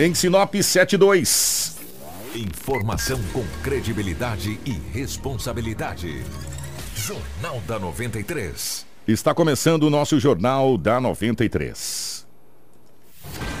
Em Sinop 72. Informação com credibilidade e responsabilidade. Jornal da 93. Está começando o nosso Jornal da 93.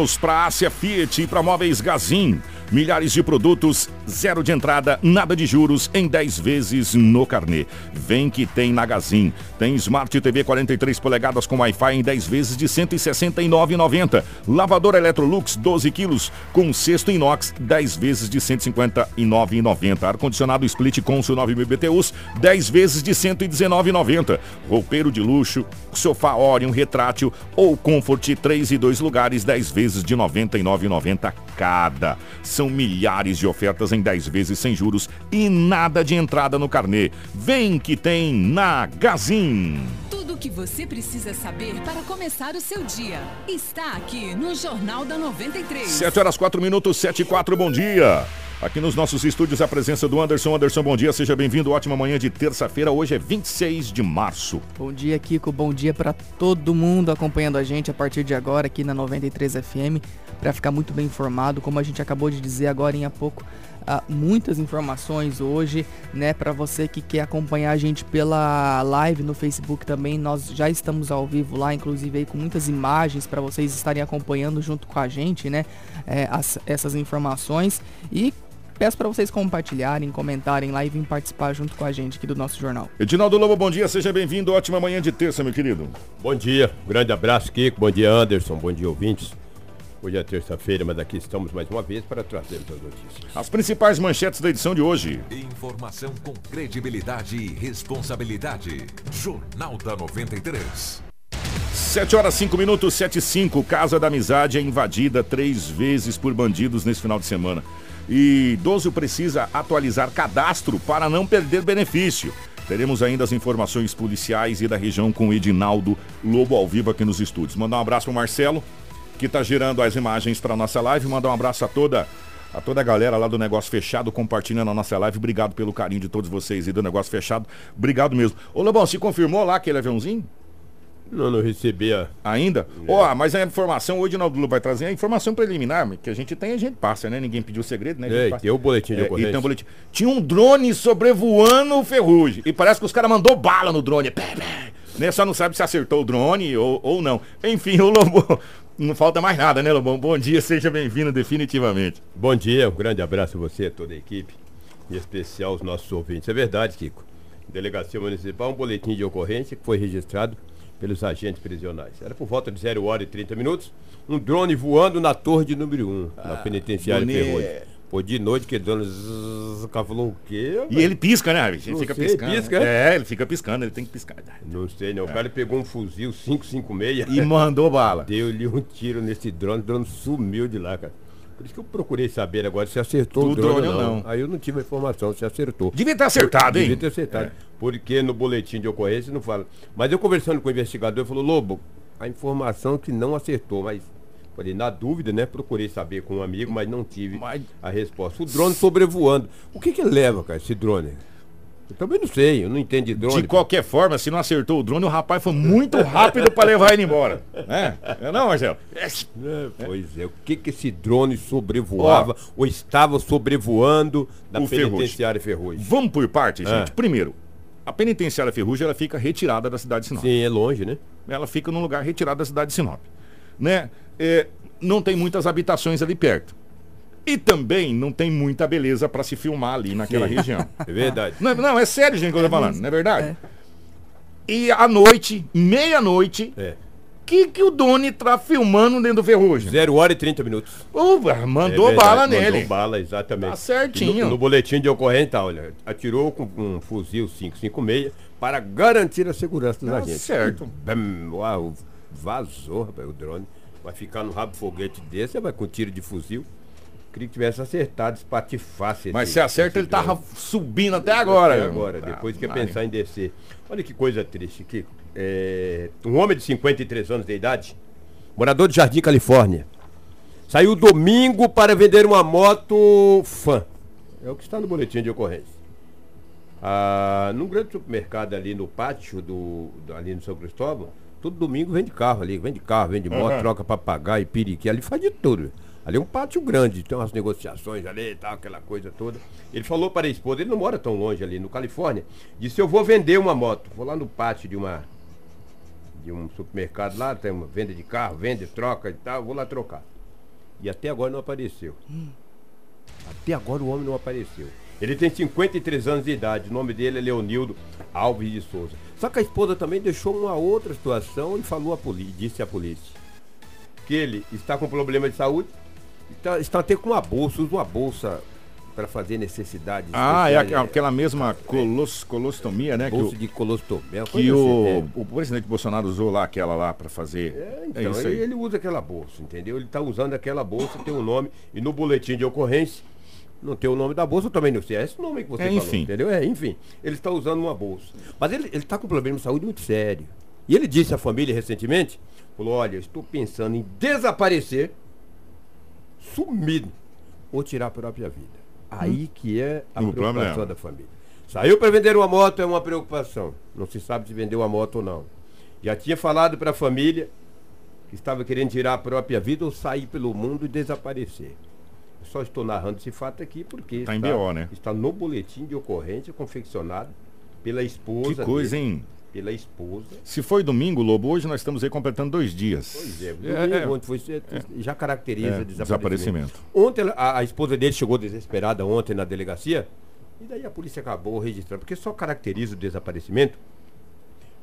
pneus para Ásia Fiat e para Móveis Gazin. Milhares de produtos, zero de entrada, nada de juros, em 10 vezes no carnê. Vem que tem na Gazin. Tem Smart TV 43 polegadas com Wi-Fi em 10 vezes de R$ 169,90. Lavadora Electrolux 12 quilos com cesto inox 10 vezes de R$ 159,90. Ar-condicionado Split Consul 9000 BTUs 10 vezes de R$ 119,90. Roupeiro de luxo, sofá Orion retrátil ou Comfort 3 e 2 lugares 10 vezes de R$ 99,90 cada. Milhares de ofertas em 10 vezes sem juros e nada de entrada no carnê. Vem que tem na Gazin. Tudo o que você precisa saber para começar o seu dia está aqui no Jornal da 93. 7 horas 4 minutos, 7 e 4, bom dia. Aqui nos nossos estúdios a presença do Anderson. Anderson, bom dia, seja bem-vindo. Ótima manhã de terça-feira. Hoje é 26 de março. Bom dia, Kiko. Bom dia para todo mundo acompanhando a gente a partir de agora aqui na 93 FM para ficar muito bem informado, como a gente acabou de dizer agora em há pouco. Uh, muitas informações hoje, né, para você que quer acompanhar a gente pela live no Facebook também, nós já estamos ao vivo lá, inclusive aí com muitas imagens para vocês estarem acompanhando junto com a gente, né, é, as, essas informações e Peço para vocês compartilharem, comentarem lá e virem participar junto com a gente aqui do nosso jornal. Edinaldo Lobo, bom dia, seja bem-vindo. Ótima manhã de terça, meu querido. Bom dia, um grande abraço, Kiko. Bom dia, Anderson. Bom dia, ouvintes. Hoje é terça-feira, mas aqui estamos mais uma vez para trazermos as notícias. As principais manchetes da edição de hoje. Informação com credibilidade e responsabilidade. Jornal da 93. 7 horas 5 minutos, 7 e 5. Casa da Amizade é invadida três vezes por bandidos nesse final de semana e idoso precisa atualizar cadastro para não perder benefício. Teremos ainda as informações policiais e da região com Edinaldo Lobo ao vivo aqui nos estúdios. Mandar um abraço para Marcelo, que está gerando as imagens para nossa live. Mandar um abraço a toda a toda a galera lá do Negócio Fechado compartilhando a nossa live. Obrigado pelo carinho de todos vocês e do Negócio Fechado. Obrigado mesmo. Ô Lobão, se confirmou lá aquele aviãozinho? Não, não recebia. Ainda? É. Ó, é. oh, mas a informação, hoje o Naldo vai trazer a informação preliminar, que a gente tem, a gente passa, né? Ninguém pediu segredo, né? É, tem o boletim de é, ocorrência. tem um boletim. Tinha um drone sobrevoando o ferrugem. E parece que os caras mandou bala no drone. Pé, pé. Né? Só não sabe se acertou o drone ou, ou não. Enfim, o Lobo. Não falta mais nada, né, Lobão? Bom dia, seja bem-vindo definitivamente. Bom dia, um grande abraço a você, toda a equipe, em especial os nossos ouvintes. É verdade, Kiko. Delegacia Municipal, um boletim de ocorrência que foi registrado pelos agentes prisionais. Era por volta de 0 hora e 30 minutos, um drone voando na torre de número 1, um, ah, na penitenciária Ferrugem. Pô, de noite que dono o cara falou o quê? E ele pisca, né? Ele fica sei, piscando. Pisca? É, ele fica piscando, ele tem que piscar. Não sei, não. O cara pegou um fuzil 556 e mandou bala. Deu-lhe um tiro nesse drone, o drone sumiu de lá, cara. Por isso que eu procurei saber agora se acertou o drone, ou não. não. Aí eu não tive a informação se acertou. Devia ter acertado, hein? Devia ter acertado. É. Porque no boletim de ocorrência não fala. Mas eu conversando com o investigador, ele falou, Lobo, a informação que não acertou, mas Falei, na dúvida, né? Procurei saber com um amigo, mas não tive mas... a resposta. O drone sobrevoando. O que que leva, cara, esse drone? Eu também não sei, eu não entendo de drone. De qualquer forma, se não acertou o drone, o rapaz foi muito rápido para levar ele embora. É? é não, Marcelo? É, pois é, o que que esse drone sobrevoava Ó, ou estava sobrevoando da penitenciária Ferrugem? Vamos por partes, é. gente. Primeiro, a penitenciária Ferrugem ela fica retirada da cidade de Sinop. Sim, é longe, né? Ela fica num lugar retirado da cidade de Sinop. Né? É, não tem muitas habitações ali perto. E também não tem muita beleza para se filmar ali naquela Sim. região. É verdade. Não, não, é sério, gente, que eu tô falando, não é verdade? É. E à noite, meia-noite, é. que, que o Doni tá filmando dentro do ferrugem? Zero hora e 30 minutos. Uva, mandou é bala nele. Mandou bala, exatamente. Tá certinho. No, no, boletim de ocorrência, olha, atirou com um fuzil 556 para garantir a segurança dos tá agentes. certo. Bam, uau, vazou, rapaz, o drone. Vai ficar no rabo foguete desse, vai com tiro de fuzil. Queria que tivesse acertado, espatifasse. Mas esse- se acerta, ele tava drone. subindo até agora. Até agora, Tá, depois quer vai. pensar em descer. Olha que coisa triste, Kiko. É, um homem de 53 anos de idade, morador de Jardim, Califórnia, saiu domingo para vender uma moto fã. É o que está no boletim de ocorrência. Ah, num grande supermercado ali no pátio do, ali no São Cristóvão, todo domingo vende carro ali, vende carro, vende moto, troca papagaio, piriqui, ali faz de tudo. Ali é um pátio grande, tem umas negociações ali e tal, aquela coisa toda. Ele falou para a esposa, ele não mora tão longe ali no Califórnia, disse, eu vou vender uma moto. Vou lá no pátio de uma de um supermercado lá, tem uma venda de carro, vende, troca e tal, vou lá trocar. E até agora não apareceu. Até agora o homem não apareceu. Ele tem 53 anos de idade, o nome dele é Leonildo Alves de Souza. Só que a esposa também deixou uma outra situação e falou a polícia, disse à polícia que ele está com problema de saúde, está, até com uma bolsa, usa uma bolsa para fazer necessidades. Ah, é aquela, mesma colos, colostomia, né? Que, bolsa o, de colostomia. que o, assim, é. o presidente Bolsonaro usou lá, aquela lá, pra fazer. É, É, então, isso aí. ele usa aquela bolsa, entendeu? Ele está usando aquela bolsa, tem um nome, e no boletim de ocorrência não tem o nome da bolsa, eu também não sei. É esse nome que você É, falou, enfim. entendeu? É, enfim. Ele está usando uma bolsa. Mas ele está com um problema de saúde muito sério. E ele disse à família recentemente, falou, olha, estou pensando em desaparecer, sumido, ou tirar a própria vida. Aí que é a O preocupação problema. da família. Saiu para vender uma moto é uma preocupação. Não se sabe se vendeu a moto ou não. Já tinha falado para a família que estava querendo tirar a própria vida ou sair pelo mundo e desaparecer. Eu só estou narrando esse fato aqui porque Tá em está, BO, né? está no boletim de ocorrência confeccionado pela esposa. Que coisa, dele, hein? Pela esposa. Se foi domingo, Lobo, hoje nós estamos aí completando dois dias. Pois é, É, domingo, é. ontem foi, cedo, já caracteriza É, desaparecimento. desaparecimento. Ontem a, a esposa dele chegou desesperada ontem na delegacia e daí a polícia acabou registrando, porque só caracteriza o desaparecimento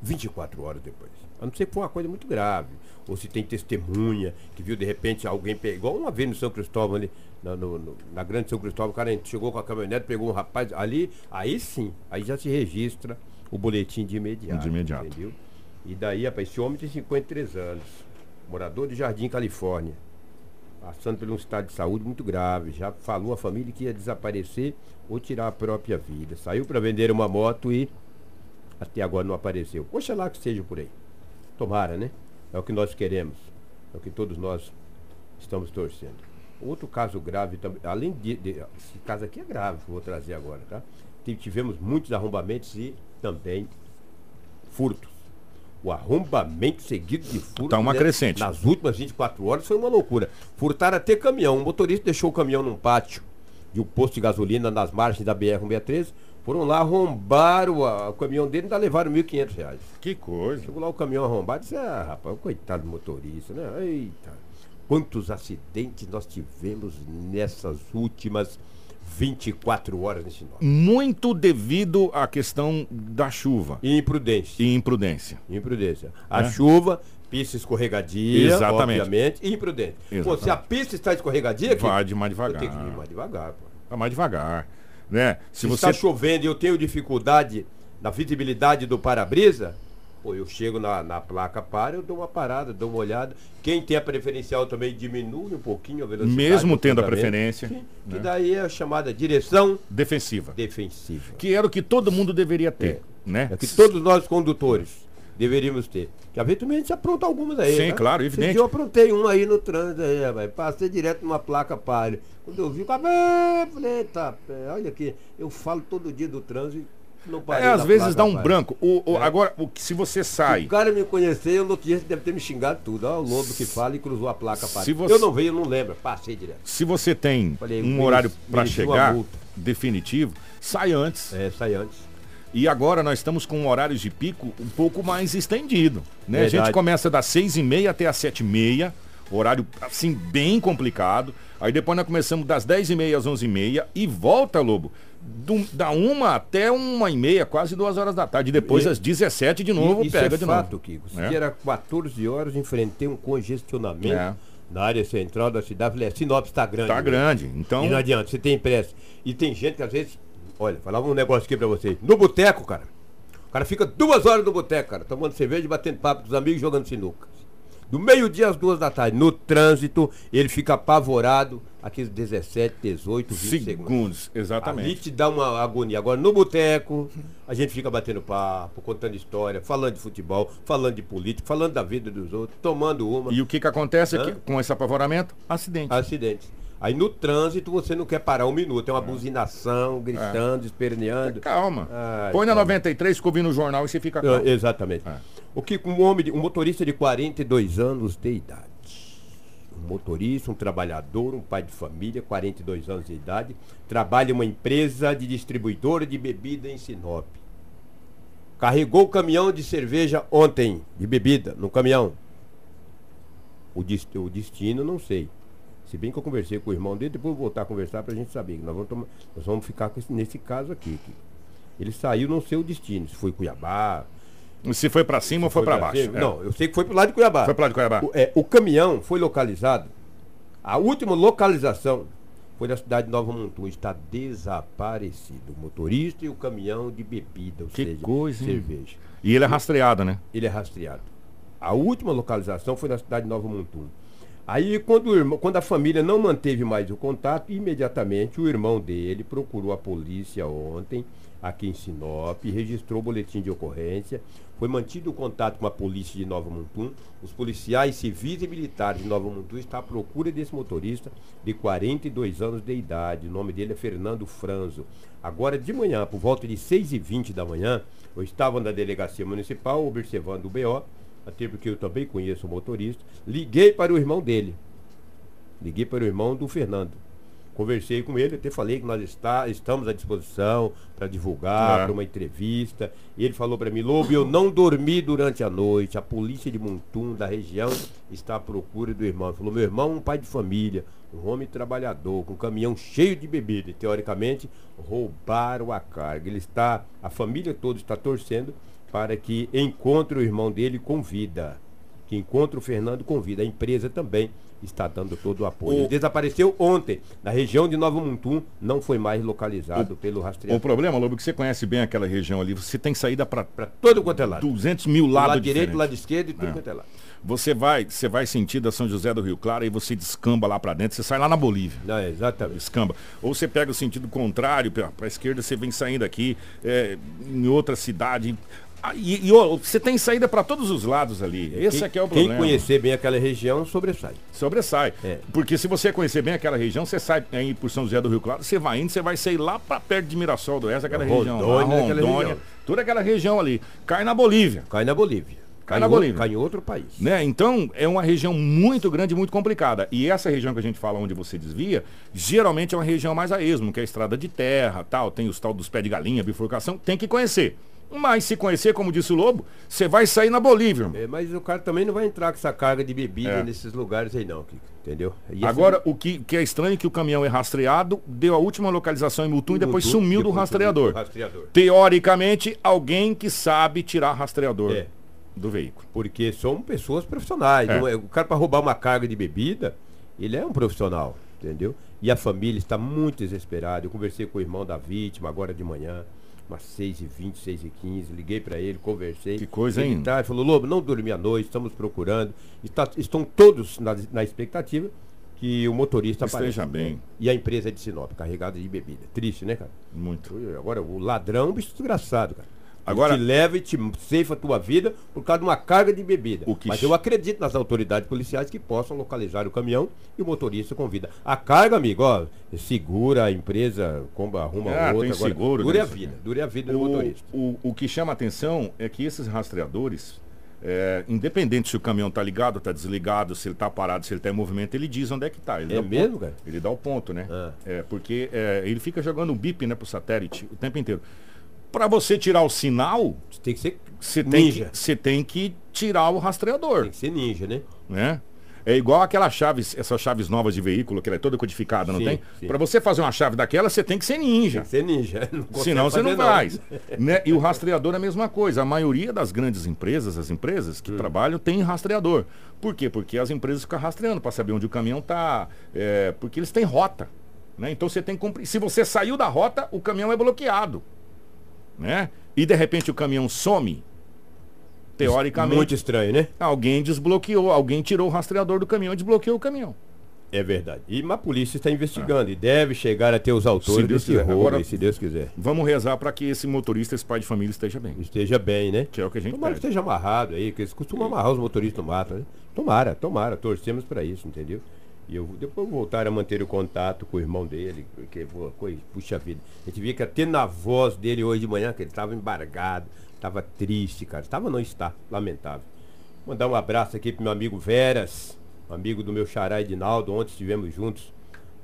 24 horas depois. A não ser que for uma coisa muito grave. Ou se tem testemunha que viu de repente alguém pegar. Igual uma vez no São Cristóvão ali, na, no- no- na grande São Cristóvão, o cara chegou com a caminhonete, pegou um rapaz ali, aí sim, aí já se registra o boletim de imediato. De imediato. Entendeu? E daí, rapaz, esse homem tem 53 anos, morador de Jardim, Califórnia, passando por um estado de saúde muito grave. Já falou à família que ia desaparecer ou tirar a própria vida. Saiu para vender uma moto e até agora não apareceu. Oxalá que seja por aí. Tomara, né? É o que nós queremos. É o que todos nós estamos torcendo. Outro caso grave também, além de, de- Esse caso aqui é grave que eu vou trazer agora, tá? Ti- Tivemos muitos arrombamentos e também furtos. O arrombamento seguido de furtos. Tá uma né, crescente. Nas últimas 24 horas foi uma loucura. Furtaram até caminhão. Um motorista deixou o caminhão num pátio de um posto de gasolina nas margens da BR-163. Foram lá, arrombaram a- o caminhão dele e ainda levaram 1.500 reais. Que coisa. Chegou lá o caminhão arrombado e disse, ah, rapaz, coitado do motorista, né? Eita, quantos acidentes nós tivemos nessas últimas 24 horas nesse norte. Muito devido à questão da chuva E imprudência. e imprudência. Imprudência. A É. chuva, pista escorregadia, Exatamente. obviamente, e imprudente. Pô, se a pista está escorregadia, aqui, Vai de mais devagar. tenho que ir mais devagar, pô. Vai mais devagar. Né? Se Se você. está chovendo e eu tenho dificuldade na visibilidade do para-brisa, pô, eu chego na, na placa para, eu dou uma parada, dou uma olhada. Quem tem a preferencial também diminui um pouquinho a velocidade. Mesmo do tendo a preferência, Sim, né? Que daí é a chamada direção Defensiva. defensiva. Que era o que todo mundo deveria ter. Né? É que todos nós condutores deveríamos ter. Que gente apronta algumas aí. Sim, né? claro, evidente. eu aprontei um aí no trânsito aí, rapaz. Passei direto numa placa pare. Quando eu vi, "Ah", falei, eita, olha aqui, eu falo todo dia do trânsito parei É, às vezes dá um branco. O, o- É. Agora, o, se você Se sai. o cara me conhecer, eu no outro dia deve ter me xingado tudo. Ó, o lobo que fala e cruzou a placa pare. Se você- Eu não veio, eu não lembro. Passei direto. Se você tem Falei, um horário para chegar definitivo, sai antes. É, sai antes. E agora nós estamos com horários de pico um pouco mais estendido. Né? A gente começa das seis e meia até as sete e meia, horário assim bem complicado. Aí depois nós começamos das dez e meia às onze e meia e volta, Lobo, do- da uma até uma e meia, quase duas horas da tarde. E depois E- às 17 de novo, E- Isso pega é de fato, novo. Kiko. Se É. era 14 horas, enfrentei um congestionamento É. na área central da cidade. Falei, "É, Sinop está grande. Tá né?" grande. Então, E não adianta, você tem pressa. E tem gente que às vezes. Olha, falava um negócio aqui pra vocês. No boteco, cara. O cara fica duas horas no boteco, cara, tomando cerveja e batendo papo com os amigos e jogando sinuca. Do meio-dia às duas da tarde. No trânsito, ele fica apavorado, aqueles 17, 18, 20 segundos. Segundos, Ali exatamente. te dá uma agonia. Agora, no boteco, a gente fica batendo papo, contando história, falando de futebol, falando de política, falando da vida dos outros, tomando uma. E o que que acontece aqui com esse apavoramento? Acidente. Acidentes. Aí no trânsito você não quer parar um minuto, é uma buzinação, gritando, esperneando. Calma. Ai, Põe na calma. 93, fica ouvindo o jornal e você fica Ah, calmo. exatamente. É. O que um homem, de- um motorista de 42 anos de idade. Um motorista, um trabalhador, um pai de família, 42 anos de idade, trabalha em uma empresa de distribuidora de bebida em Sinop. Carregou o caminhão de cerveja ontem, de bebida, no caminhão. O destino, não sei. Se bem que eu conversei com o irmão dele, depois vou voltar a conversar pra gente saber. que Nós vamos, tomar- nós vamos ficar esse- nesse caso aqui. que Ele saiu, não sei o destino. Se foi Cuiabá, Se foi pra cima ou foi, pra baixo? cima. É. Não, eu sei que foi pro lado de Cuiabá. Foi pro lado de Cuiabá. O, é, o caminhão foi localizado. A última localização foi na cidade de Nova Mutum. Está desaparecido. O motorista e o caminhão de bebida, ou Que seja, coisa, hein? cerveja. E ele é rastreado, né? Ele é rastreado. A última localização foi na cidade de Nova Mutum. Aí, quando, irmão- quando a família não manteve mais o contato, imediatamente o irmão dele procurou a polícia ontem, aqui em Sinop, registrou o boletim de ocorrência. Foi mantido o contato com a polícia de Nova Mutum. Os policiais civis e militares de Nova Mutum estão à procura desse motorista de 42 anos de idade. O nome dele é Fernando Franzo. Agora, de manhã, por volta de 6h20 da manhã, eu estava na delegacia municipal observando o BO até porque eu também conheço o motorista, liguei para o irmão dele. Liguei para o irmão do Fernando. Conversei com ele, até falei que nós está, estamos à disposição para divulgar, É. para uma entrevista. E ele falou para mim, Lobo, eu não dormi durante a noite. A polícia de Montum, da região, está à procura do irmão. Ele falou, meu irmão é um pai de família, um homem trabalhador, com um caminhão cheio de bebida. E, teoricamente, roubaram a carga. Ele está, a família toda está torcendo para que encontre o irmão dele com vida. Que encontre o Fernando com vida. A empresa também está dando todo o apoio. O- Ele desapareceu ontem, na região de Nova Mutum, não foi mais localizado pelo O rastreador. problema, Lobo, é que você conhece bem aquela região ali, você tem saída para Para todo quanto é lado. 200 mil Do lados lado direito, lado esquerdo e tudo É. quanto é lado. Você vai, você vai sentir da São José do Rio Claro e você descamba lá pra dentro, você sai lá na Bolívia. Não, é, exatamente. Descamba. Ou você pega o sentido contrário, pra, pra esquerda, você vem saindo aqui é, em outra cidade. Ah, E, e, você tem saída pra todos os lados ali. Esse quem, aqui é o quem problema. conhecer bem aquela região sobressai. Sobressai. É. Porque se você conhecer bem aquela região, você sai aí por São José do Rio Claro, você vai indo, você vai sair lá pra perto de Mirassol do Oeste, aquela Rondônia, região. Lá, Rondônia, região. toda aquela região ali. Cai na Bolívia. Cai na Bolívia. Cai na Bolívia. Cai em outro país. Né? Então, é uma região muito grande e muito complicada. E essa região que a gente fala onde você desvia, geralmente é uma região mais a esmo, que é a estrada de terra, tal, tem os tal dos pés de galinha, bifurcação, tem que conhecer. Mas se conhecer, como disse o Lobo, você vai sair na Bolívia. É, mas o cara também não vai entrar com essa carga de bebida É. nesses lugares aí não, Kiko, entendeu? E esse- Agora, o que, que é estranho é que o caminhão é rastreado, deu a última localização em Mutum e depois Mutum, sumiu do depois rastreador. do rastreador. Teoricamente, alguém que sabe tirar rastreador É. do veículo. Porque são pessoas profissionais. É. é- o cara para roubar uma carga de bebida, ele é um profissional, entendeu? E a família está muito desesperada. Eu conversei com o irmão da vítima agora de manhã, umas 6h20, 6h15. Liguei para ele, conversei. Que coisa, ele hein? Tá, ele falou, Lobo, não dormi à noite, estamos procurando. Está- estão todos na, na expectativa que o motorista Esteja apareça. bem. E a empresa é de Sinop, carregada de bebida. Triste, né, cara? Muito. Agora, o ladrão é um bicho desgraçado, cara. Agora- te leva e te ceifa a tua vida por causa de uma carga de bebida. O que Mas eu acredito nas autoridades policiais que possam localizar o caminhão e o motorista com vida. A carga, amigo, ó, segura a empresa, comba, arruma Ah, outra. tem agora, seguro, dure né, a vida, dure a vida do O, motorista. o, o que chama atenção é que esses rastreadores, é, independente se o caminhão tá ligado, tá desligado, se ele tá parado, se ele tá em movimento, ele diz onde é que tá. Ele É o mesmo, ponto. cara? Ele dá o ponto, né? Ah. É, porque é, ele fica jogando um bip né, pro satélite o tempo inteiro. Para você tirar o sinal, Você tem que ser você tem, que, você tem que tirar o rastreador, Tem que ser ninja, né? né? É igual aquelas chaves, essas chaves novas de veículo, que ela é toda codificada, não Sim, tem? Para você fazer uma chave daquela, você tem que ser ninja. Tem que ser ninja. Não Senão você não faz. né? E o rastreador é a mesma coisa. A maioria das grandes empresas, as empresas Hum. que trabalham, tem rastreador. Por quê? Porque as empresas ficam rastreando para saber onde o caminhão está. porque eles têm rota. Né? Então você tem que cumprir. Se você saiu da rota, o caminhão é bloqueado. Né? E de repente o caminhão some. teoricamente. Muito estranho, né? Alguém desbloqueou, alguém tirou o rastreador do caminhão e desbloqueou o caminhão. É verdade. E a polícia está investigando ah. e deve chegar a ter os autores desse quiser. roubo, Agora, se Deus quiser. Vamos rezar para que esse motorista, esse pai de família esteja bem. Esteja bem, né? Que é o que a gente Tomara pede. que esteja amarrado aí, que eles costumam amarrar os motoristas no mato, né? Tomara, tomara, torcemos para isso, entendeu? E eu depois voltar a manter o contato com o irmão dele, porque, puxa vida, a gente via que até na voz dele hoje de manhã, que ele estava embargado, estava triste, cara. Estava não está, lamentável. Mandar um abraço aqui pro meu amigo Veras, amigo do meu xará Edinaldo, ontem estivemos juntos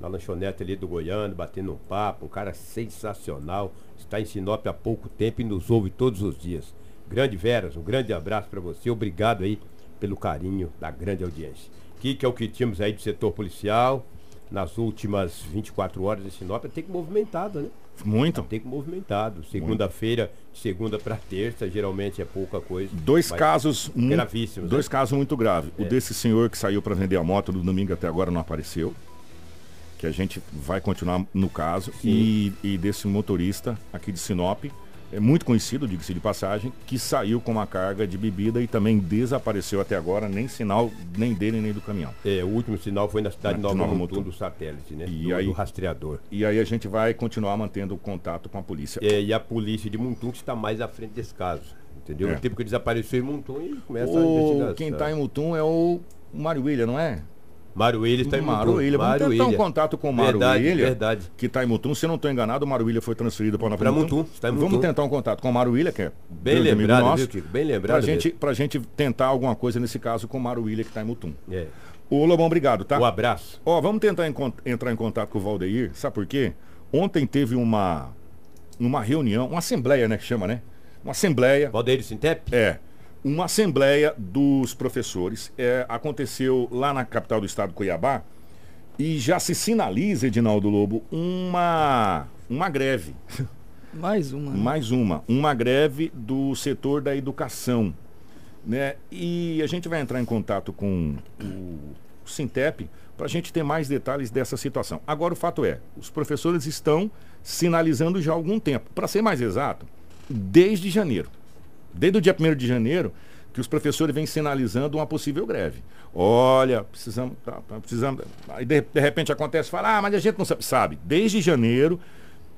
na lanchonete ali do Goiano, batendo um papo, um cara sensacional, está em Sinop há pouco tempo e nos ouve todos os dias. Grande Veras, um grande abraço para você, obrigado aí pelo carinho da grande audiência. Que, que é o que tínhamos aí do setor policial nas últimas 24 horas em Sinop, tem que movimentado, né? Muito. Tem que movimentado. Segunda-feira, de segunda para terça, geralmente é pouca coisa. Dois casos gravíssimos. Dois né? casos muito graves. É. O desse senhor que saiu para vender a moto no domingo até agora não apareceu. Que a gente vai continuar no caso. E, e, desse motorista aqui de Sinop, é muito conhecido, diga-se de passagem, que saiu com uma carga de bebida e também desapareceu até agora, nem sinal nem dele nem do caminhão. É, o último sinal foi na cidade de Nova, Nova Mutum do satélite, né? E do, aí, do rastreador. E aí a gente vai continuar mantendo contato com a polícia. É, e a polícia de Mutum que está mais à frente desse caso. Entendeu? É. O tempo que desapareceu em Mutum e começa o... a investigação. Quem está em Mutum é o Mário William, não é? Mário William está em Mário William. Vamos tentar William. um contato com o Mário verdade, William, verdade. que está em Mutum. Se eu não estou enganado, o Mário William foi transferido para Para Mutum. Está em Mutum. Vamos tentar um contato com o Mário William, que é Bem lembrado, nosso, viu, Kiko? Bem lembrado. Pra gente, pra gente tentar alguma coisa nesse caso com o Mário William, que está em Mutum. É. Ô, Lobão, obrigado, tá? Um abraço. Ó, vamos tentar encont- entrar em contato com o Valdeir, sabe por quê? Ontem teve uma, uma reunião, uma assembleia, né, que chama, né? Uma assembleia Valdeiro Sintep? é, uma assembleia dos professores. É, aconteceu lá na capital do estado, Cuiabá, e já se sinaliza, Edinaldo Lobo, uma, uma greve. Mais uma. né? Mais uma. Uma greve do setor da educação. Né? E a gente vai entrar em contato com o Sintep para a gente ter mais detalhes dessa situação. Agora, o fato é, os professores estão sinalizando já há algum tempo. Para ser mais exato, desde janeiro. Desde o dia 1 de janeiro, que os professores vêm sinalizando uma possível greve. Olha, precisamos. Tá, tá, precisamos aí de, de repente acontece, fala, ah, mas a gente não sabe. Sabe, desde janeiro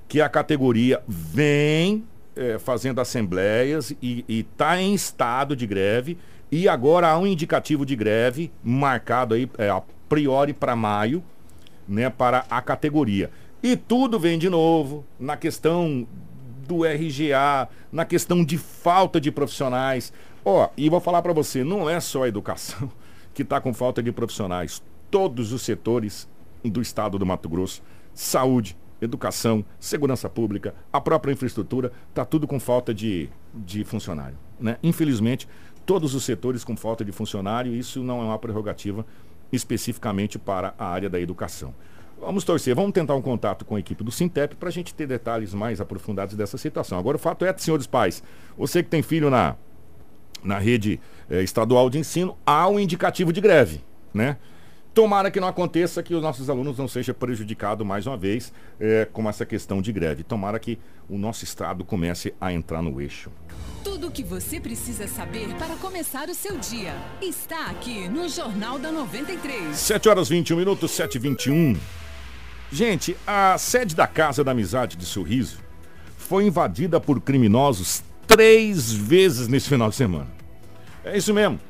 que a categoria vem eh, fazendo assembleias e está em estado de greve. E agora há um indicativo de greve marcado aí eh, a priori para maio, né, para a categoria. E tudo vem de novo na questão do RGA, na questão de falta de profissionais. Ó, e vou falar para você, não é só a educação que está com falta de profissionais. Todos os setores do estado do Mato Grosso, saúde, educação, segurança pública, a própria infraestrutura, está tudo com falta de, de funcionário. Né? Infelizmente, todos os setores com falta de funcionário, isso não é uma prerrogativa especificamente para a área da educação. Vamos torcer, vamos tentar um contato com a equipe do Sintep para a gente ter detalhes mais aprofundados dessa situação. Agora, o fato é, senhores pais, você que tem filho na, na rede eh, estadual de ensino, há um indicativo de greve, né? Tomara que não aconteça que os nossos alunos não sejam prejudicados mais uma vez eh, com essa questão de greve. Tomara que o nosso estado comece a entrar no eixo. Tudo o que você precisa saber para começar o seu dia está aqui no Jornal da 93. 7 horas 21 minutos, 7 e 21. Gente, a sede da Casa da Amizade de Sorriso foi invadida por criminosos três vezes nesse final de semana. É isso mesmo.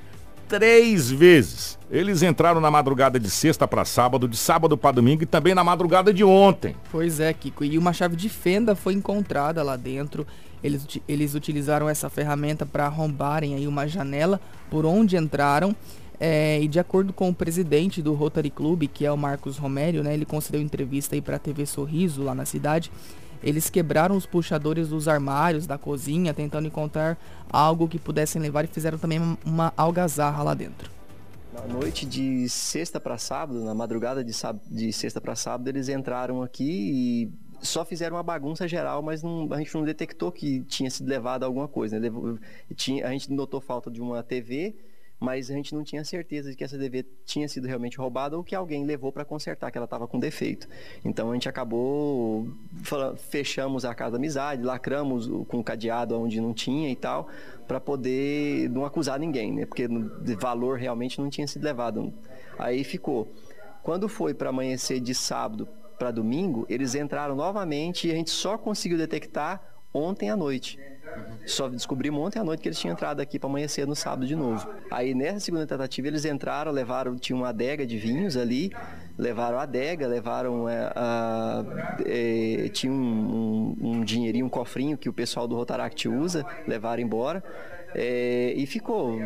Três vezes. Eles entraram na madrugada de sexta para sábado, de sábado para domingo e também na madrugada de ontem. Pois é, Kiko. E uma chave de fenda foi encontrada lá dentro. Eles, eles utilizaram essa ferramenta para arrombarem aí uma janela por onde entraram. É, e de acordo com o presidente do Rotary Club, que é o Marcos Romério, né, ele concedeu entrevista aí para a TV Sorriso lá na cidade. Eles quebraram os puxadores dos armários da cozinha, tentando encontrar algo que pudessem levar e fizeram também uma- algazarra lá dentro. Na noite de sexta para sábado, na madrugada de, sáb- de sexta para sábado, eles entraram aqui e só fizeram uma bagunça geral, mas não- a gente não detectou que tinha sido levado alguma coisa. né? A gente notou falta de uma TV, mas a gente não tinha certeza de que essa TV tinha sido realmente roubada ou que alguém levou para consertar, que ela estava com defeito. Então a gente acabou, fechamos a casa da amizade, lacramos com cadeado onde não tinha e tal, para poder não acusar ninguém, né? Porque valor realmente não tinha sido levado. Aí ficou. Quando foi para amanhecer de sábado para domingo, eles entraram novamente e a gente só conseguiu detectar ontem à noite. Só descobrimos ontem à noite que eles tinham entrado aqui para amanhecer no sábado de novo. Aí nessa segunda tentativa eles entraram, levaram, tinha uma adega de vinhos ali, levaram a adega, levaram é, a, é, tinha um, um, um, dinheirinho, um cofrinho que o pessoal do Rotaract usa, levaram embora é, e ficou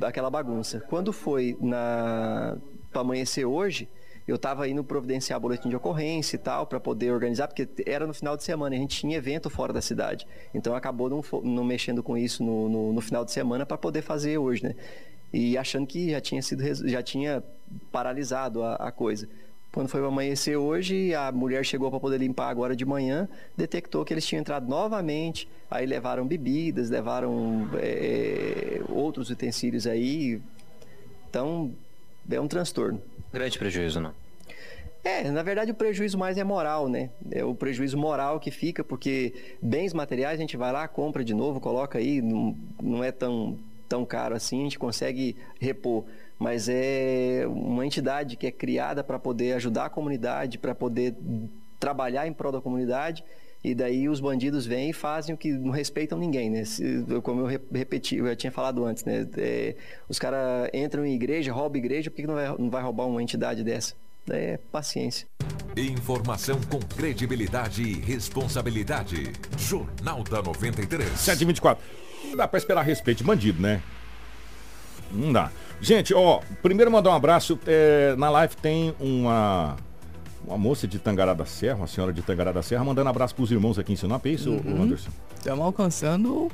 aquela bagunça. Quando foi para amanhecer hoje, eu estava indo providenciar boletim de ocorrência e tal, para poder organizar, porque era no final de semana, a gente tinha evento fora da cidade. Então acabou não, não mexendo com isso no, no, no final de semana para poder fazer hoje, né? E achando que já tinha sido já tinha paralisado a, a coisa. Quando foi amanhecer hoje, a mulher chegou para poder limpar agora de manhã, detectou que eles tinham entrado novamente, aí levaram bebidas, levaram é, outros utensílios aí. Então, é um transtorno. Grande prejuízo, não? É, na verdade o prejuízo mais é moral, né? É o prejuízo moral que fica, porque bens materiais a gente vai lá, compra de novo, coloca aí, não, não é tão, tão caro assim, a gente consegue repor. Mas é uma entidade que é criada para poder ajudar a comunidade, para poder trabalhar em prol da comunidade e daí os bandidos vêm e fazem o que não respeitam ninguém, né? Se, como eu repeti, eu já tinha falado antes, né? É, os caras entram em igreja, roubam igreja, por que não vai, não vai roubar uma entidade dessa? É paciência. Informação com credibilidade e responsabilidade. Jornal da 93. 724. Não dá pra esperar respeito de bandido, né? Não dá. Gente, ó, primeiro mandar um abraço. É, na live tem uma uma moça de Tangará da Serra, uma senhora de Tangará da Serra, mandando abraço para os irmãos aqui em Sinop, é isso, uhum. Anderson? Estamos alcançando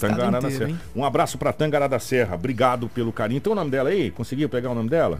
Tangará da Serra. Hein? Um abraço para Tangará da Serra, obrigado pelo carinho. Tem o nome dela aí? Conseguiu pegar o nome dela?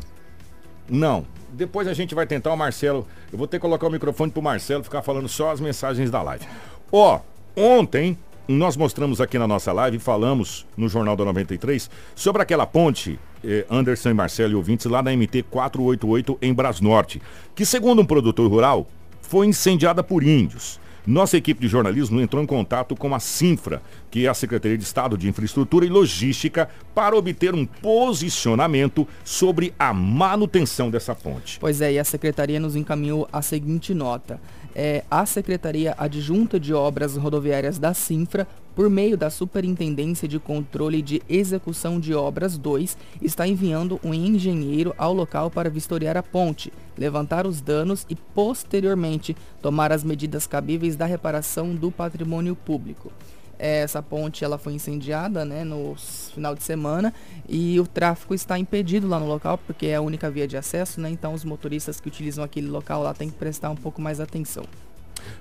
Não. Depois a gente vai tentar o Marcelo. Eu vou ter que colocar o microfone pro Marcelo ficar falando só as mensagens da live. Ó, ontem nós mostramos aqui na nossa live, falamos no Jornal da 93 sobre aquela ponte eh, Anderson e Marcelo e ouvintes lá da MT 488 em Brasnorte, que segundo um produtor rural, foi incendiada por índios. Nossa equipe de jornalismo entrou em contato com a Sinfra, que é a Secretaria de Estado de Infraestrutura e Logística, para obter um posicionamento sobre a manutenção dessa ponte. Pois é, e a secretaria nos encaminhou a seguinte nota é, a Secretaria Adjunta de Obras Rodoviárias da Sinfra, por meio da Superintendência de Controle de Execução de Obras 2, está enviando um engenheiro ao local para vistoriar a ponte, levantar os danos e, posteriormente, tomar as medidas cabíveis da reparação do patrimônio público. Essa ponte ela foi incendiada né, no final de semana e o tráfego está impedido lá no local porque é a única via de acesso, né? Então os motoristas que utilizam aquele local lá têm que prestar um pouco mais atenção.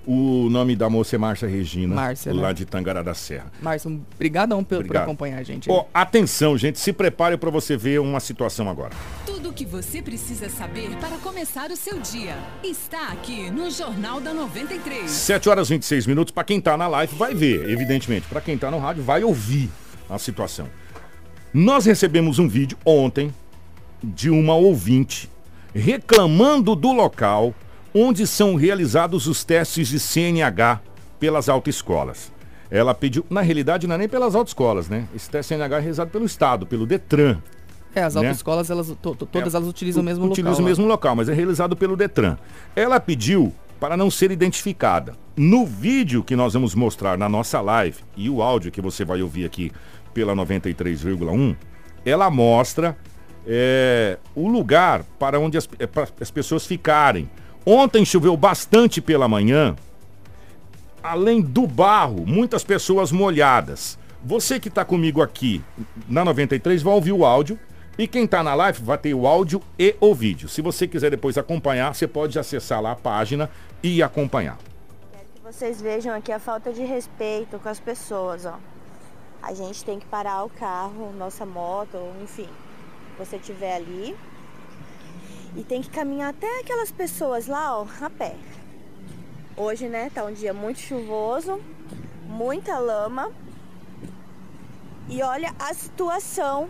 O nome da moça é Márcia Regina, Márcia, lá né? de Tangará da Serra. Márcia, um brigadão por, por acompanhar a gente. Oh, atenção, gente, se prepare para você ver uma situação agora. Tudo o que você precisa saber para começar o seu dia está aqui no Jornal da 93. 7 horas e 26 minutos. Para quem está na live, vai ver, evidentemente. Para quem está no rádio, vai ouvir a situação. Nós recebemos um vídeo ontem de uma ouvinte reclamando do local onde são realizados os testes de CNH pelas autoescolas. Ela pediu, na realidade não é nem pelas autoescolas, né? Esse teste CNH é realizado pelo Estado, pelo Detran. É, as né? autoescolas, elas, to, to, todas é, elas utilizam o mesmo local. Utilizam o mesmo local, mas é realizado pelo Detran. Ela pediu para não ser identificada. No vídeo que nós vamos mostrar na nossa live e o áudio que você vai ouvir aqui pela 93,1, ela mostra é, o lugar para onde as, é, para as pessoas ficarem Ontem choveu bastante pela manhã. Além do barro, muitas pessoas molhadas. Você que está comigo aqui na 93 vai ouvir o áudio. E quem está na live vai ter o áudio e o vídeo. Se você quiser depois acompanhar, você pode acessar lá a página e acompanhar. Quero que vocês vejam aqui a falta de respeito com as pessoas, ó. A gente tem que parar o carro, nossa moto, enfim. Você estiver ali, e tem que caminhar até aquelas pessoas lá, ó, a pé. Hoje, né, tá um dia muito chuvoso, muita lama. E olha a situação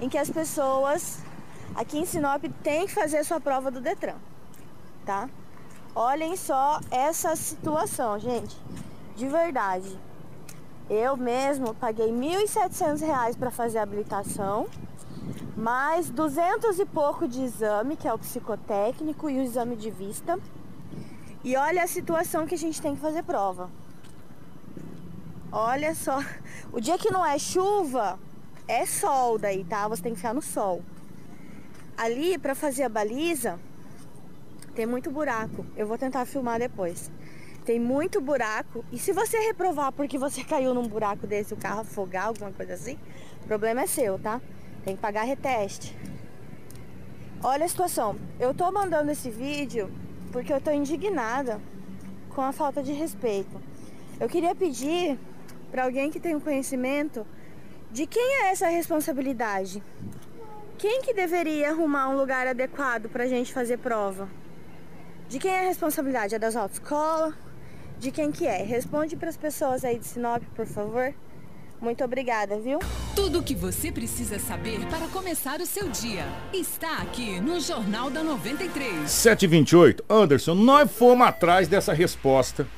em que as pessoas aqui em Sinop têm que fazer a sua prova do Detran, tá? Olhem só essa situação, gente. De verdade. Eu mesmo paguei R$ 1.700 para fazer a habilitação, mais 200 e pouco de exame, que é o psicotécnico e o exame de vista. E olha a situação que a gente tem que fazer prova. Olha só, o dia que não é chuva, é sol daí, tá? Você tem que ficar no sol. Ali, para fazer a baliza, tem muito buraco. Eu vou tentar filmar depois. Tem muito buraco. E se você reprovar porque você caiu num buraco desse, o carro afogar, alguma coisa assim, o problema é seu, tá? Tem que pagar reteste. Olha a situação. Eu tô mandando esse vídeo porque eu tô indignada com a falta de respeito. Eu queria pedir para alguém que tem um conhecimento de quem é essa responsabilidade. Quem que deveria arrumar um lugar adequado para a gente fazer prova? De quem é a responsabilidade? É das autoescolas? De quem que é? Responde para as pessoas aí de Sinop, por favor. Muito obrigada, viu? Tudo o que você precisa saber para começar o seu dia está aqui no Jornal da 93. 728. Anderson, nós fomos atrás dessa resposta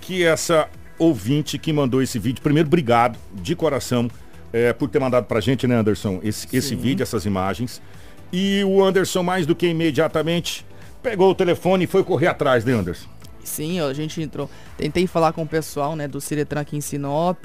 que essa ouvinte que mandou esse vídeo. Primeiro, obrigado de coração é, por ter mandado pra gente, né, Anderson, esse, esse vídeo, essas imagens. E o Anderson, mais do que imediatamente, pegou o telefone e foi correr atrás, né, Anderson? Sim, ó, a gente entrou. Tentei falar com o pessoal, né, do Ciretran aqui em Sinop,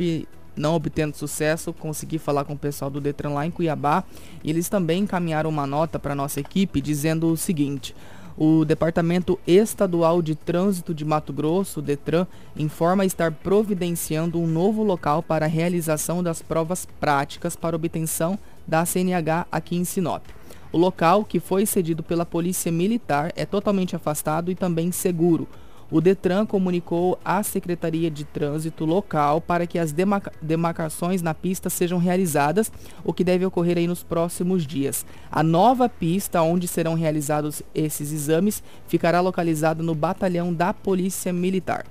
não obtendo sucesso, consegui falar com o pessoal do Detran lá em Cuiabá e eles também encaminharam uma nota para nossa equipe dizendo o seguinte: o Departamento Estadual de Trânsito de Mato Grosso, Detran, informa estar providenciando um novo local para a realização das provas práticas para obtenção da CNH aqui em Sinop. O local, que foi cedido pela Polícia Militar, é totalmente afastado e também seguro o Detran comunicou à Secretaria de Trânsito local para que as demarca demarcações na pista sejam realizadas, o que deve ocorrer aí nos próximos dias. A nova pista onde serão realizados esses exames ficará localizada no batalhão da Polícia Militar.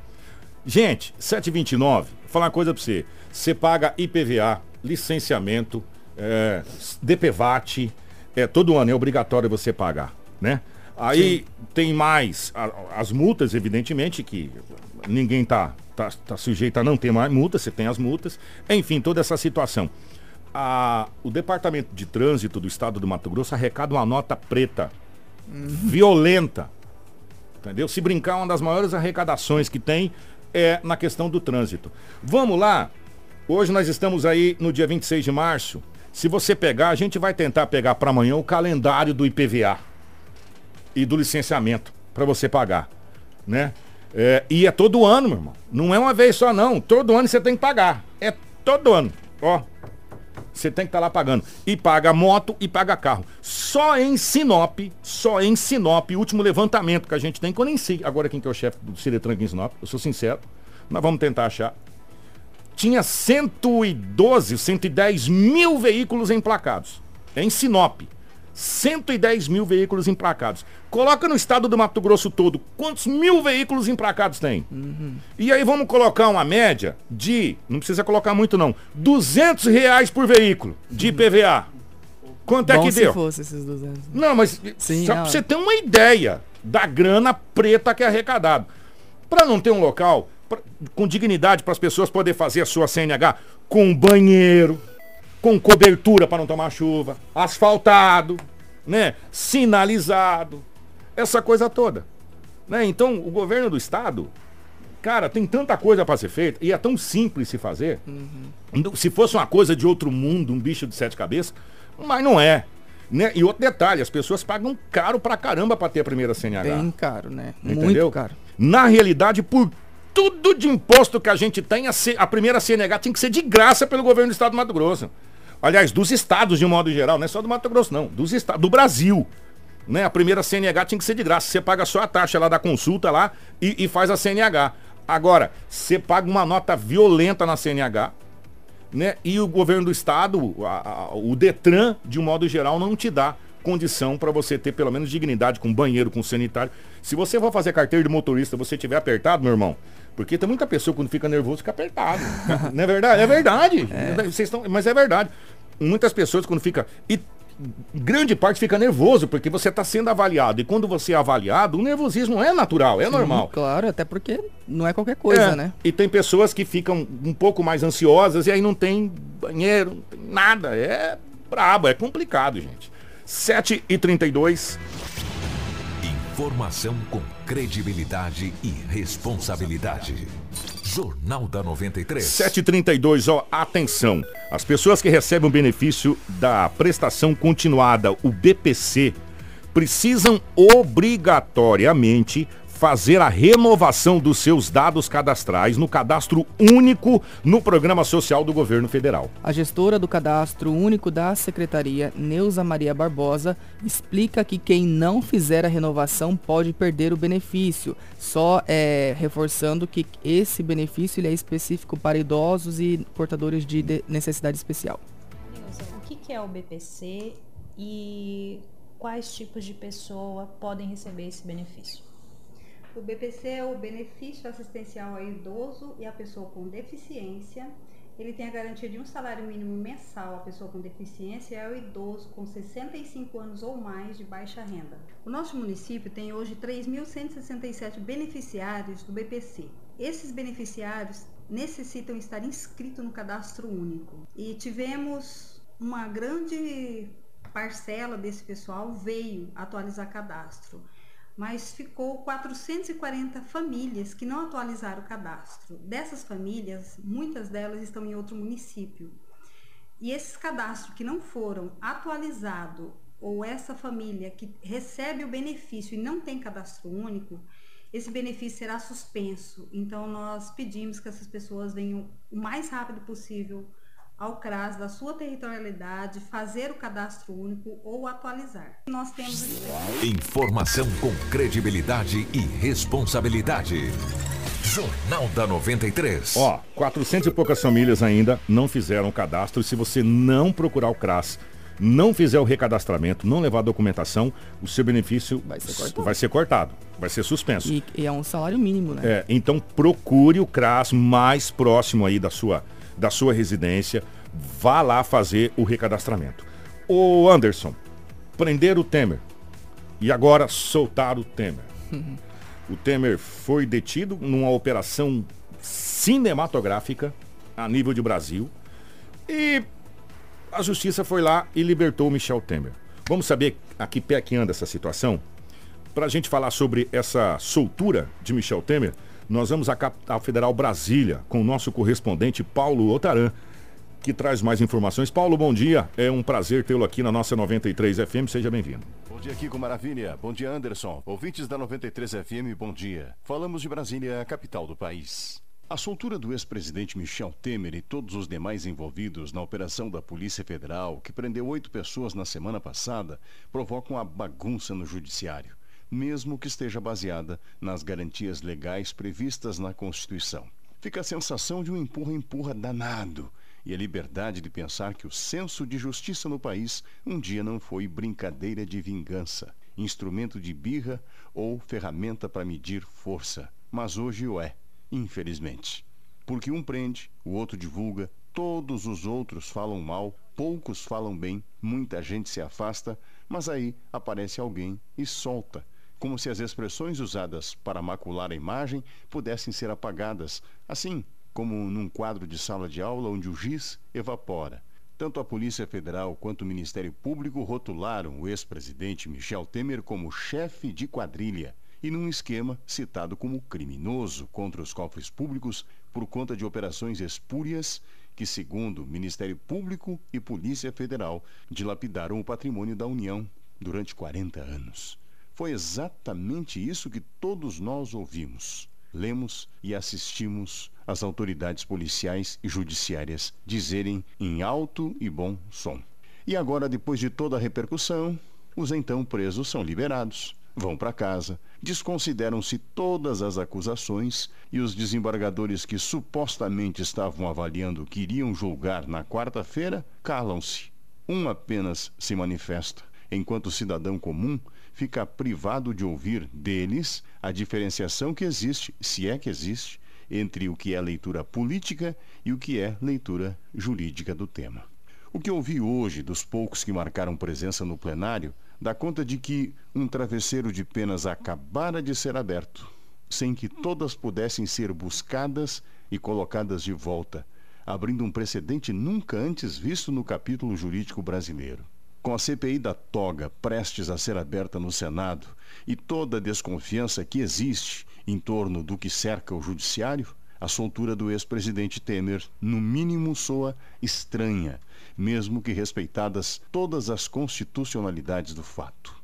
Gente, 729, vou falar uma coisa para você. Você paga IPVA, licenciamento, é, DPVAT, é, todo ano é obrigatório você pagar, né? Aí Sim. tem mais a, as multas, evidentemente, que ninguém tá, tá, tá sujeito a não ter mais multas, você tem as multas. Enfim, toda essa situação. A, o Departamento de Trânsito do Estado do Mato Grosso arrecada uma nota preta, uhum. violenta. Entendeu? Se brincar, uma das maiores arrecadações que tem é na questão do trânsito. Vamos lá. Hoje nós estamos aí no dia 26 de março. Se você pegar, a gente vai tentar pegar para amanhã o calendário do IPVA e do licenciamento para você pagar, né? É, e é todo ano, meu irmão. Não é uma vez só, não. Todo ano você tem que pagar. É todo ano. Ó, você tem que estar tá lá pagando. E paga moto e paga carro. Só em Sinop, só em Sinop, último levantamento que a gente tem, que eu nem sei agora quem que é o chefe do Ciretran aqui em Sinop, eu sou sincero. Nós vamos tentar achar. Tinha 112, 110 mil veículos emplacados. Em Sinop. 110 mil veículos emplacados. Coloca no estado do Mato Grosso todo, quantos mil veículos emplacados tem? Uhum. E aí vamos colocar uma média de, não precisa colocar muito não, 200 reais por veículo de IPVA. Quanto é Bom que se deu? fosse esses 200. Não, mas Sim, só para você ter uma ideia da grana preta que é arrecadado. Para não ter um local pra, com dignidade para as pessoas poderem fazer a sua CNH com banheiro, com cobertura para não tomar chuva, asfaltado, né? Sinalizado, essa coisa toda. Né? Então, o governo do estado, cara, tem tanta coisa para ser feita e é tão simples se fazer. Uhum. Se fosse uma coisa de outro mundo, um bicho de sete cabeças, mas não é. Né? E outro detalhe, as pessoas pagam caro pra caramba para ter a primeira CNH. Bem caro, né? Entendeu? Muito caro. Na realidade, por tudo de imposto que a gente tem, a, C... a primeira CNH tem que ser de graça pelo governo do estado do Mato Grosso. Aliás, dos estados de um modo geral, não é só do Mato Grosso, não. Dos estados, do Brasil. Né? A primeira CNH tinha que ser de graça. Você paga só a taxa lá da consulta lá e, e faz a CNH. Agora, você paga uma nota violenta na CNH, né? E o governo do estado, a, a, o Detran, de um modo geral, não te dá condição para você ter pelo menos dignidade com banheiro, com sanitário. Se você for fazer carteira de motorista, você tiver apertado, meu irmão, porque tem muita pessoa quando fica nervoso fica apertado. não é verdade? É verdade. É. Vocês estão, mas é verdade. Muitas pessoas quando fica. E grande parte fica nervoso, porque você está sendo avaliado. E quando você é avaliado, o nervosismo é natural, é Sim, normal. Claro, até porque não é qualquer coisa, é, né? E tem pessoas que ficam um pouco mais ansiosas e aí não tem banheiro, não tem nada. É brabo, é complicado, gente. 7 e 32 Informação com credibilidade e responsabilidade. Jornal da 93. 732, ó, atenção. As pessoas que recebem o benefício da prestação continuada, o BPC, precisam obrigatoriamente fazer a renovação dos seus dados cadastrais no cadastro único no Programa Social do Governo Federal. A gestora do cadastro único da Secretaria, Neuza Maria Barbosa, explica que quem não fizer a renovação pode perder o benefício, só é, reforçando que esse benefício ele é específico para idosos e portadores de necessidade especial. o que é o BPC e quais tipos de pessoa podem receber esse benefício? O BPC é o benefício assistencial ao idoso e à pessoa com deficiência. Ele tem a garantia de um salário mínimo mensal à pessoa com deficiência e ao idoso com 65 anos ou mais de baixa renda. O nosso município tem hoje 3.167 beneficiários do BPC. Esses beneficiários necessitam estar inscritos no cadastro único. E tivemos uma grande parcela desse pessoal veio atualizar cadastro mas ficou 440 famílias que não atualizaram o cadastro. Dessas famílias, muitas delas estão em outro município. E esses cadastros que não foram atualizados, ou essa família que recebe o benefício e não tem cadastro único, esse benefício será suspenso. Então, nós pedimos que essas pessoas venham o mais rápido possível ao CRAS da sua territorialidade, fazer o cadastro único ou atualizar. Nós temos informação com credibilidade e responsabilidade. Jornal da 93. Ó, 400 e poucas famílias ainda não fizeram o cadastro. Se você não procurar o CRAS, não fizer o recadastramento, não levar a documentação, o seu benefício vai ser cortado, vai ser, cortado, vai ser suspenso. E, e, é um salário mínimo, né? É, então procure o CRAS mais próximo aí da sua da sua residência, vá lá fazer o recadastramento. O Anderson, prender o Temer e agora soltar o Temer. o Temer foi detido numa operação cinematográfica a nível de Brasil e a justiça foi lá e libertou Michel Temer. Vamos saber a que pé que anda essa situação? Para a gente falar sobre essa soltura de Michel Temer, nós vamos à capital federal Brasília com o nosso correspondente Paulo Otaran, que traz mais informações. Paulo, bom dia. É um prazer tê-lo aqui na nossa 93 FM. Seja bem-vindo. Bom dia, Kiko Maravilha. Bom dia, Anderson. Ouvintes da 93 FM, bom dia. Falamos de Brasília, a capital do país. A soltura do ex-presidente Michel Temer e todos os demais envolvidos na operação da Polícia Federal, que prendeu oito pessoas na semana passada, provoca uma bagunça no judiciário mesmo que esteja baseada nas garantias legais previstas na Constituição. Fica a sensação de um empurra-empurra danado e a liberdade de pensar que o senso de justiça no país um dia não foi brincadeira de vingança, instrumento de birra ou ferramenta para medir força, mas hoje o é, infelizmente. Porque um prende, o outro divulga, todos os outros falam mal, poucos falam bem, muita gente se afasta, mas aí aparece alguém e solta como se as expressões usadas para macular a imagem pudessem ser apagadas, assim como num quadro de sala de aula onde o giz evapora. Tanto a Polícia Federal quanto o Ministério Público rotularam o ex-presidente Michel Temer como chefe de quadrilha e num esquema citado como criminoso contra os cofres públicos por conta de operações espúrias que, segundo Ministério Público e Polícia Federal, dilapidaram o patrimônio da União durante 40 anos. Foi exatamente isso que todos nós ouvimos, lemos e assistimos as autoridades policiais e judiciárias dizerem em alto e bom som. E agora, depois de toda a repercussão, os então presos são liberados, vão para casa, desconsideram-se todas as acusações e os desembargadores que supostamente estavam avaliando que iriam julgar na quarta-feira calam-se. Um apenas se manifesta, enquanto cidadão comum fica privado de ouvir deles a diferenciação que existe, se é que existe, entre o que é leitura política e o que é leitura jurídica do tema. O que ouvi hoje dos poucos que marcaram presença no plenário dá conta de que um travesseiro de penas acabara de ser aberto, sem que todas pudessem ser buscadas e colocadas de volta, abrindo um precedente nunca antes visto no capítulo jurídico brasileiro. Com a CPI da toga prestes a ser aberta no Senado e toda a desconfiança que existe em torno do que cerca o judiciário, a soltura do ex-presidente Temer, no mínimo, soa estranha, mesmo que respeitadas todas as constitucionalidades do fato.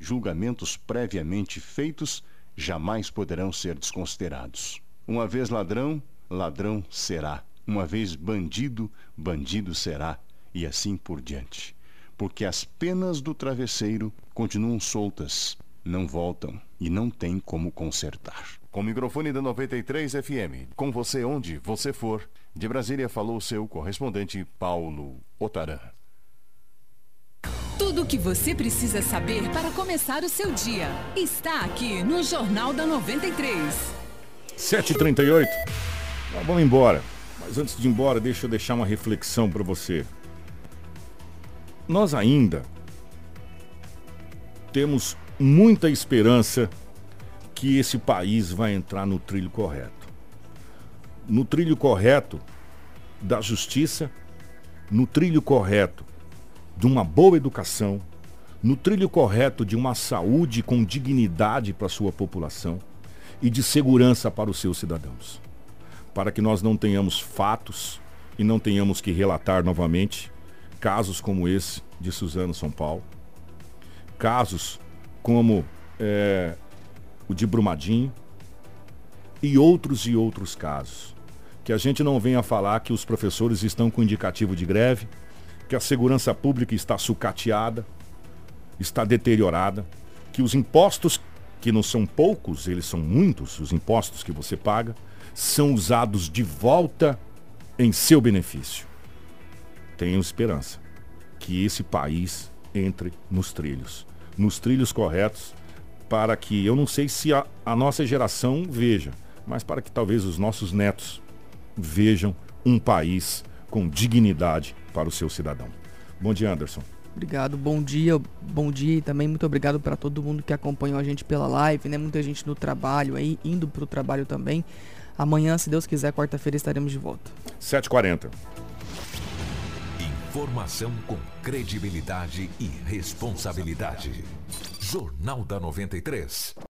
Julgamentos previamente feitos jamais poderão ser desconsiderados. Uma vez ladrão, ladrão será. Uma vez bandido, bandido será. E assim por diante. Porque as penas do travesseiro continuam soltas, não voltam e não tem como consertar. Com o microfone da 93 FM, com você onde você for, de Brasília falou seu correspondente Paulo Otaran. Tudo o que você precisa saber para começar o seu dia está aqui no Jornal da 93. 7h38. vamos embora. Mas antes de ir embora, deixa eu deixar uma reflexão para você. Nós ainda temos muita esperança que esse país vai entrar no trilho correto. No trilho correto da justiça, no trilho correto de uma boa educação, no trilho correto de uma saúde com dignidade para sua população e de segurança para os seus cidadãos. Para que nós não tenhamos fatos e não tenhamos que relatar novamente casos como esse de Suzano São Paulo, casos como é, o de Brumadinho e outros e outros casos. Que a gente não venha falar que os professores estão com indicativo de greve, que a segurança pública está sucateada, está deteriorada, que os impostos, que não são poucos, eles são muitos, os impostos que você paga, são usados de volta em seu benefício. Tenho esperança que esse país entre nos trilhos, nos trilhos corretos, para que eu não sei se a, a nossa geração veja, mas para que talvez os nossos netos vejam um país com dignidade para o seu cidadão. Bom dia, Anderson. Obrigado, bom dia, bom dia e também muito obrigado para todo mundo que acompanhou a gente pela live, né? Muita gente no trabalho aí, indo para o trabalho também. Amanhã, se Deus quiser, quarta-feira estaremos de volta. 7h40. Informação com credibilidade e responsabilidade. Jornal da 93.